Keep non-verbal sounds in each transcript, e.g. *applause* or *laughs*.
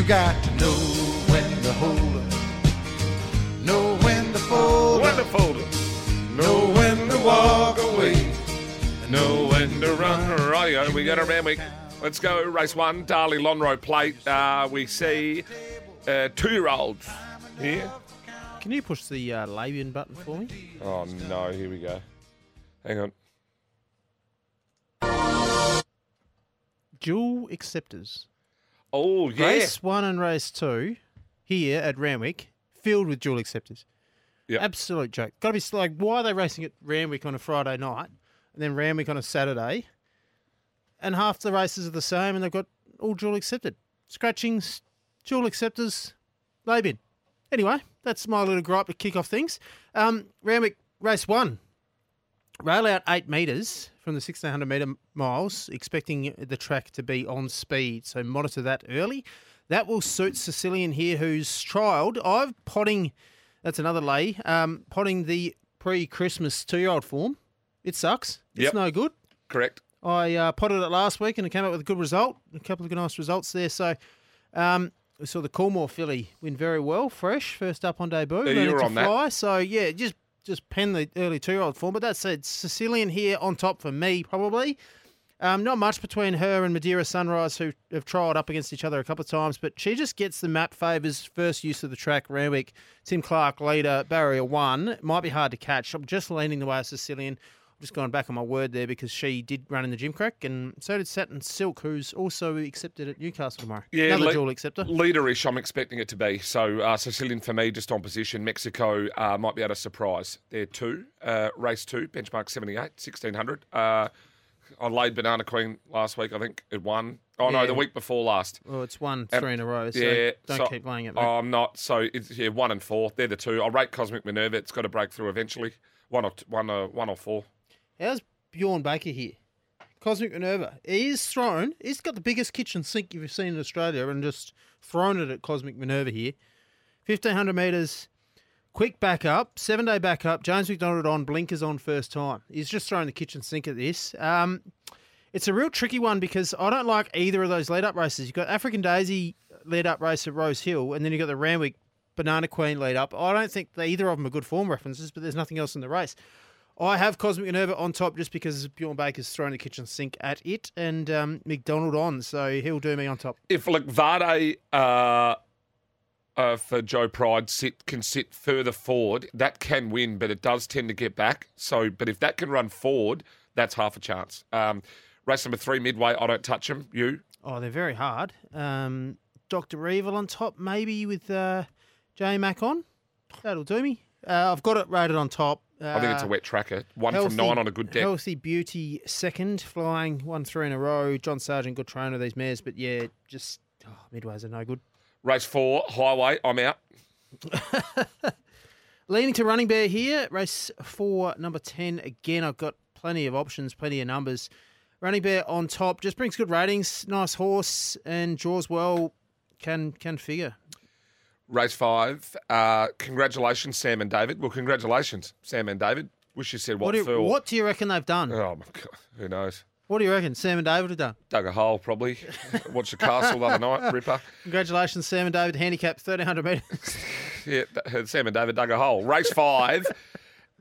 You got to know when to hold 'em, know when to fold 'em, Wonderful. know when to walk away. Know when to run. Rightio, we go to Randwick. Let's go. Race one, Darley Lonhro Plate. Uh, we see uh, two-year-olds here. Can you push the uh, Labian button for me? Oh no, here we go. Hang on. Dual acceptors. Oh yeah. Race one and race two here at Randwick, filled with dual acceptors. Yep. Absolute joke. Got to be like, why are they racing at Randwick on a Friday night and then Randwick on a Saturday? And half the races are the same and they've got all dual accepted. Scratchings, dual acceptors, Labian. Anyway, that's my little gripe to kick off things. Um, Randwick race one. Rail out eight metres from the 1600 metre miles, expecting the track to be on speed. So monitor that early. That will suit Sicilian here, who's trialled. I've potting, that's another lay, um, potting the pre Christmas two year old form. It sucks. It's Yep. no good. Correct. I uh, potted it last week and it came out with a good result. A couple of nice results there. So um, we saw the Coolmore filly win very well, fresh, first up on debut. Yeah, you were to on that. So yeah, just just pen the early two year old form. But that said, Sicilian here on top for me probably. Um, not much between her and Madeira Sunrise, who have trialled up against each other a couple of times, but she just gets the map favours. First use of the track, Randwick, Tim Clark leader, barrier one. Might be hard to catch. I'm just leaning the way of Sicilian. Just going back on my word there because she did run in the Gimcrack, and so did Satin Silk, who's also accepted at Newcastle tomorrow. Yeah, Another le- dual acceptor. Leaderish, I'm expecting it to be. So uh, Sicilian for me, just on position. Mexico uh, might be able to surprise. They're two. Uh, race two, benchmark 78, 1600. Uh, I laid Banana Queen last week, I think. It won. Oh, no, the week before last. Well, it's one Um, three in a row, so yeah, don't so- keep playing it. Mate. Oh, I'm not. So it's yeah, one and four. They're the two. I'll rate Cosmic Minerva. It's got to break through eventually. One or t- one, uh, one or four. How's Bjorn Baker here? Cosmic Minerva. He's thrown. He's got the biggest kitchen sink you've seen in Australia, and just thrown it at Cosmic Minerva here. Fifteen hundred meters, quick backup, seven day backup. James McDonald on blinkers on first time. He's just thrown the kitchen sink at this. Um, it's a real tricky one because I don't like either of those lead up races. You've got African Daisy lead up race at Rose Hill, and then you've got the Randwick Banana Queen lead up. I don't think either of them are good form references, but there's nothing else in the race. I have Cosmic Minerva on top just because Bjorn Baker's thrown the kitchen sink at it and um, McDonald on, so he'll do me on top. If Vade uh, uh, for Joe Pride sit can sit further forward, that can win, but it does tend to get back. So, but if that can run forward, that's half a chance. Um, race number three, Midway. I don't touch him. You. Oh, they're very hard. Um, Dr. Evil on top, maybe with uh, J Mac on. That'll do me. Uh, I've got it rated on top. Uh, I think it's a wet tracker. One from nine on a good deck. Healthy Beauty second, flying one three in a row. John Sargent, good trainer of these mares, but yeah, just oh, midways are no good. Race four, Highway. I'm out. *laughs* Leaning to running bear here. Race four, number 10. Again, I've got plenty of options, plenty of numbers. Running bear on top just brings good ratings. Nice horse and draws well. Can can figure. Race five. Uh, congratulations, Sam and David. Well, congratulations, Sam and David. Wish you said what, What do, you, for. what do you reckon they've done? Oh my god, who knows? What do you reckon Sam and David have done? Dug a hole probably. *laughs* Watched the castle the other night. Ripper. Congratulations, Sam and David. Handicap 1300 metres. *laughs* Yeah, Sam and David dug a hole. Race five.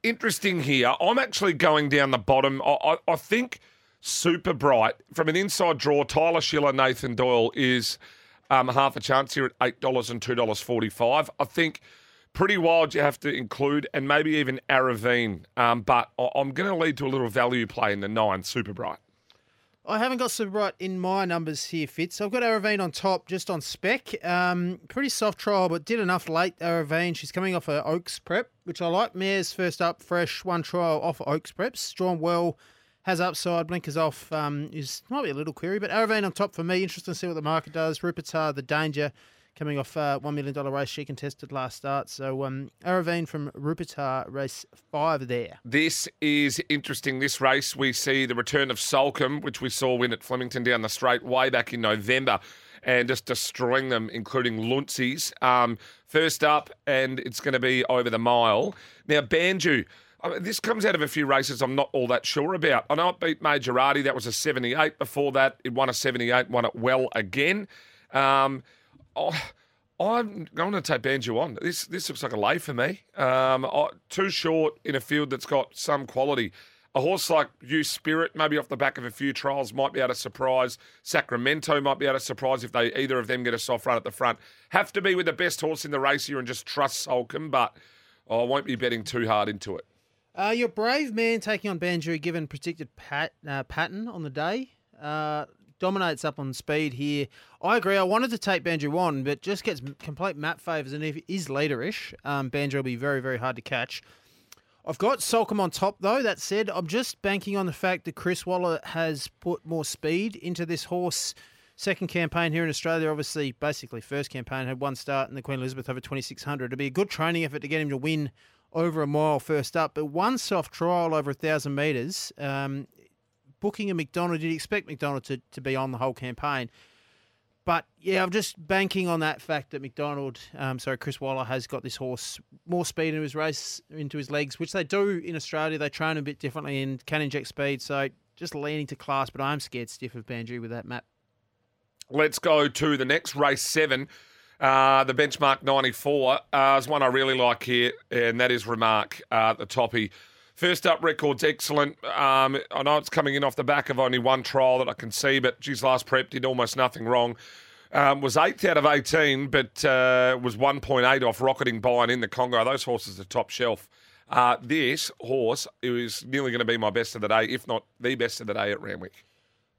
Interesting here. I'm actually going down the bottom. I, I, I think super bright from an inside draw. Tyler Schiller, Nathan Doyle is um, half a chance here at eight dollars and two dollars forty-five. I think pretty wild. You have to include and maybe even Aravine. Um, but I'm going to lead to a little value play in the nine. Super bright. I haven't got super bright in my numbers here, Fitz. I've got Aravine on top, just on spec. Um, pretty soft trial, but did enough late. Aravine, she's coming off her Oaks prep, which I like. Mares first up, fresh, one trial off Oaks preps. Drawn well, has upside, blinkers off. Um, is might be a little query, but Aravine on top for me. Interesting to see what the market does. Rupertar, the danger, coming off uh, $1 million race she contested last start. So um, Aravine from Rupertar, race five there. This is interesting. This race, we see the return of Soulcombe, which we saw win at Flemington down the straight way back in November, and just destroying them, including Luncey's. Um, first up, and it's going to be over the mile. Now, Banjo. I mean, this comes out of a few races I'm not all that sure about. I know it beat Majorati. That was a 78. Before that, it won a 78, won it well again. Um, Oh, I'm going to take Banjo on. This this looks like a lay for me. Um, I- too short in a field that's got some quality. A horse like You Spirit, maybe off the back of a few trials, might be able to surprise. Sacramento might be able to surprise if they either of them get a soft run at the front. Have to be with the best horse in the race here and just trust Soulcombe, but I won't be betting too hard into it. Uh, your brave man taking on Banjo, given predicted pat, uh, pattern on the day, uh, dominates up on speed here. I agree. I wanted to take Banjo on, but just gets complete map favours, and if he is leaderish, um, Banjo will be very, very hard to catch. I've got Soulcombe on top, though. That said, I'm just banking on the fact that Chris Waller has put more speed into this horse. Second campaign here in Australia, obviously, basically first campaign had one start in the Queen Elizabeth over 2600. It'd be a good training effort to get him to win over a mile first up, but one soft trial over a thousand metres. Um, booking a McDonald, you'd expect McDonald to, to be on the whole campaign. But yeah, I'm just banking on that fact that McDonald, um, sorry, Chris Waller has got this horse more speed into his race, into his legs, which they do in Australia. They train a bit differently and can inject speed. So just leaning to class, but I'm scared stiff of Banjo with that map. Let's go to the next race seven. Uh, the benchmark 94 uh, is one I really like here, and that is Remark uh, the toppy. First up, record's excellent. Um, I know it's coming in off the back of only one trial that I can see, but geez, last prep did almost nothing wrong. Um, was eighth out of 18, but uh, was 1.8 off rocketing by and in the Congo. Those horses are top shelf. Uh, this horse is nearly going to be my best of the day, if not the best of the day at Randwick.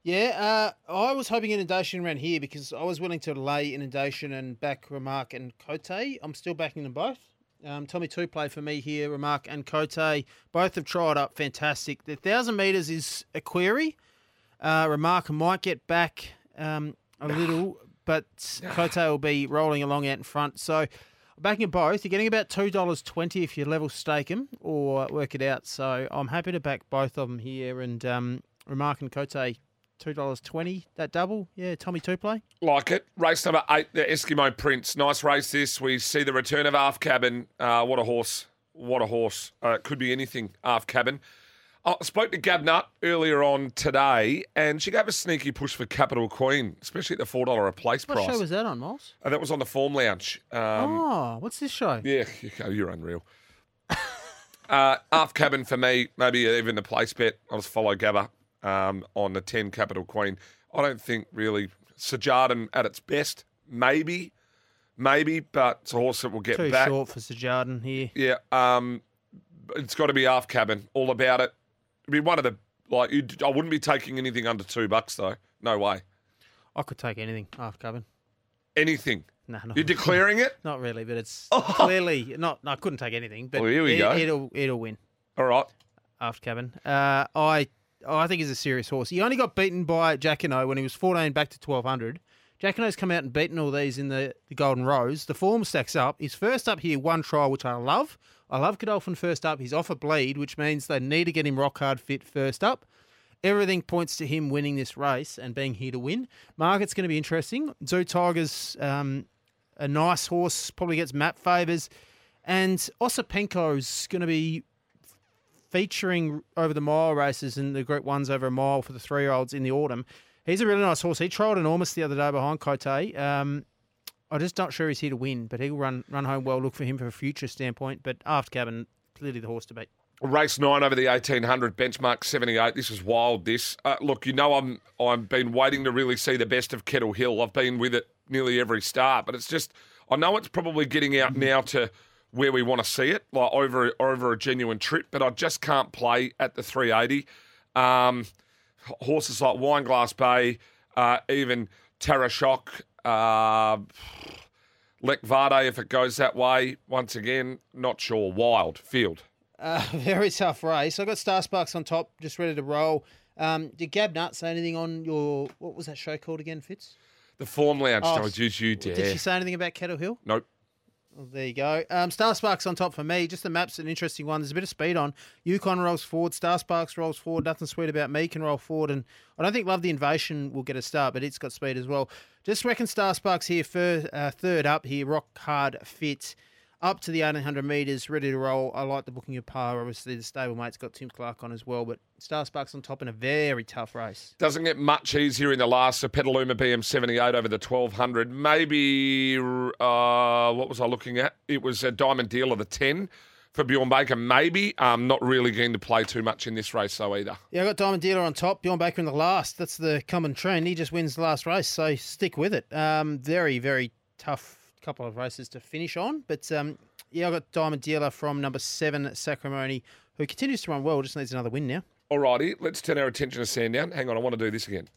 Yeah, uh, I was hoping inundation around here because I was willing to lay inundation and back Remark and Cote. I'm still backing them both. Um, Tommy two play for me here. Remark and Cote both have tried up fantastic. The thousand meters is a query. Uh, Remark might get back um, a *sighs* little, but Cote will be rolling along out in front. So backing both, you're getting about two dollars twenty if you level stake them or work it out. So I'm happy to back both of them here and um, Remark and Cote two dollars twenty. That double, yeah. Tommy two play. Like it. Race number eight, the Eskimo Prince. Nice race this. We see the return of Half Cabin. Uh, what a horse. What a horse. Uh, it could be anything, Half Cabin. I spoke to Gab Nutt earlier on today, and she gave a sneaky push for Capital Queen, especially at the $4 a place What price. show was that on, Moss? Uh, that was on the Form Lounge. Um, oh, what's this show? Yeah, *laughs* you're unreal. *laughs* uh, half cabin for me, maybe even the place bet. I'll just follow Gabba um, on the 10 Capital Queen. I don't think really Sajardin at its best, maybe, maybe, but it's a horse that will get Too back. short for Sajardin here. Yeah, um, it's got to be half cabin, all about it. It'd be one of the like. You'd, I wouldn't be taking anything under two bucks though. No way. I could take anything half cabin. Anything. No, not, You're declaring it. *laughs* not really, but it's clearly not. No, I couldn't take anything. But Well, here we it, go. It'll it'll win. All right. after cabin. Uh, I I think he's a serious horse. He only got beaten by Jacquino when he was 14 back to 1200. Jacquino's come out and beaten all these in the, the Golden Rose. The form stacks up. He's first up here, one trial, which I love. I love Godolphin first up. He's off a bleed, which means they need to get him rock hard fit first up. Everything points to him winning this race and being here to win. Market's going to be interesting. Zoo Tiger's um, a nice horse, probably gets map favours. And Osipenko's going to be featuring over the mile races and the Group Ones over a mile for the three year olds in the autumn. He's a really nice horse. He trialled enormous the other day behind Cote. Um, I'm just not sure he's here to win, but he'll run run home well. Look for him from a future standpoint. But after cabin, clearly the horse to beat. Race nine over the eighteen hundred benchmark seventy eight. This is wild. This uh, look, you know, I'm I've been waiting to really see the best of Kettle Hill. I've been with it nearly every start, but it's just I know it's probably getting out now to where we want to see it, like over over a genuine trip. But I just can't play at the three eighty. Um, horses like Wineglass Bay, uh, even Terra Shock, uh, Lek Vade, if it goes that way. Once again, not sure. Wild field. Uh, *laughs* very tough race. I've got Star Sparks on top, just ready to roll. Um, did Gab Nut say anything on your what was that show called again, Fitz? The Form Lounge. Oh, Oh, did you Did she say anything about Kettle Hill? Nope. Well, there you go. Um, Star Sparks on top for me. Just the map's an interesting one. There's a bit of speed on. Yukon rolls forward. Star Sparks rolls forward. Nothing sweet about me can roll forward. And I don't think Love the Invasion will get a start, but it's got speed as well. Just reckon Star Sparks here uh, third up here. Rock hard fit. Up to the 1800 metres, ready to roll. I like the booking of par. Obviously, the stablemate's got Tim Clark on as well, but Star Sparks on top in a very tough race. Doesn't get much easier in the last. So Petaluma BM78 over the 1200. Maybe, uh, what was I looking at? It was a diamond deal of the 10 for Bjorn Baker. Maybe. Um, not really going to play too much in this race, though, either. Yeah, I got Diamond Dealer on top, Bjorn Baker in the last. That's the common trend. He just wins the last race, so stick with it. Um, very, very tough couple of races to finish on, but um, yeah, I've got Diamond Dealer from number seven, Sacramone, who continues to run well, just needs another win now. Alrighty, let's turn our attention to Sandown. Hang on, I want to do this again.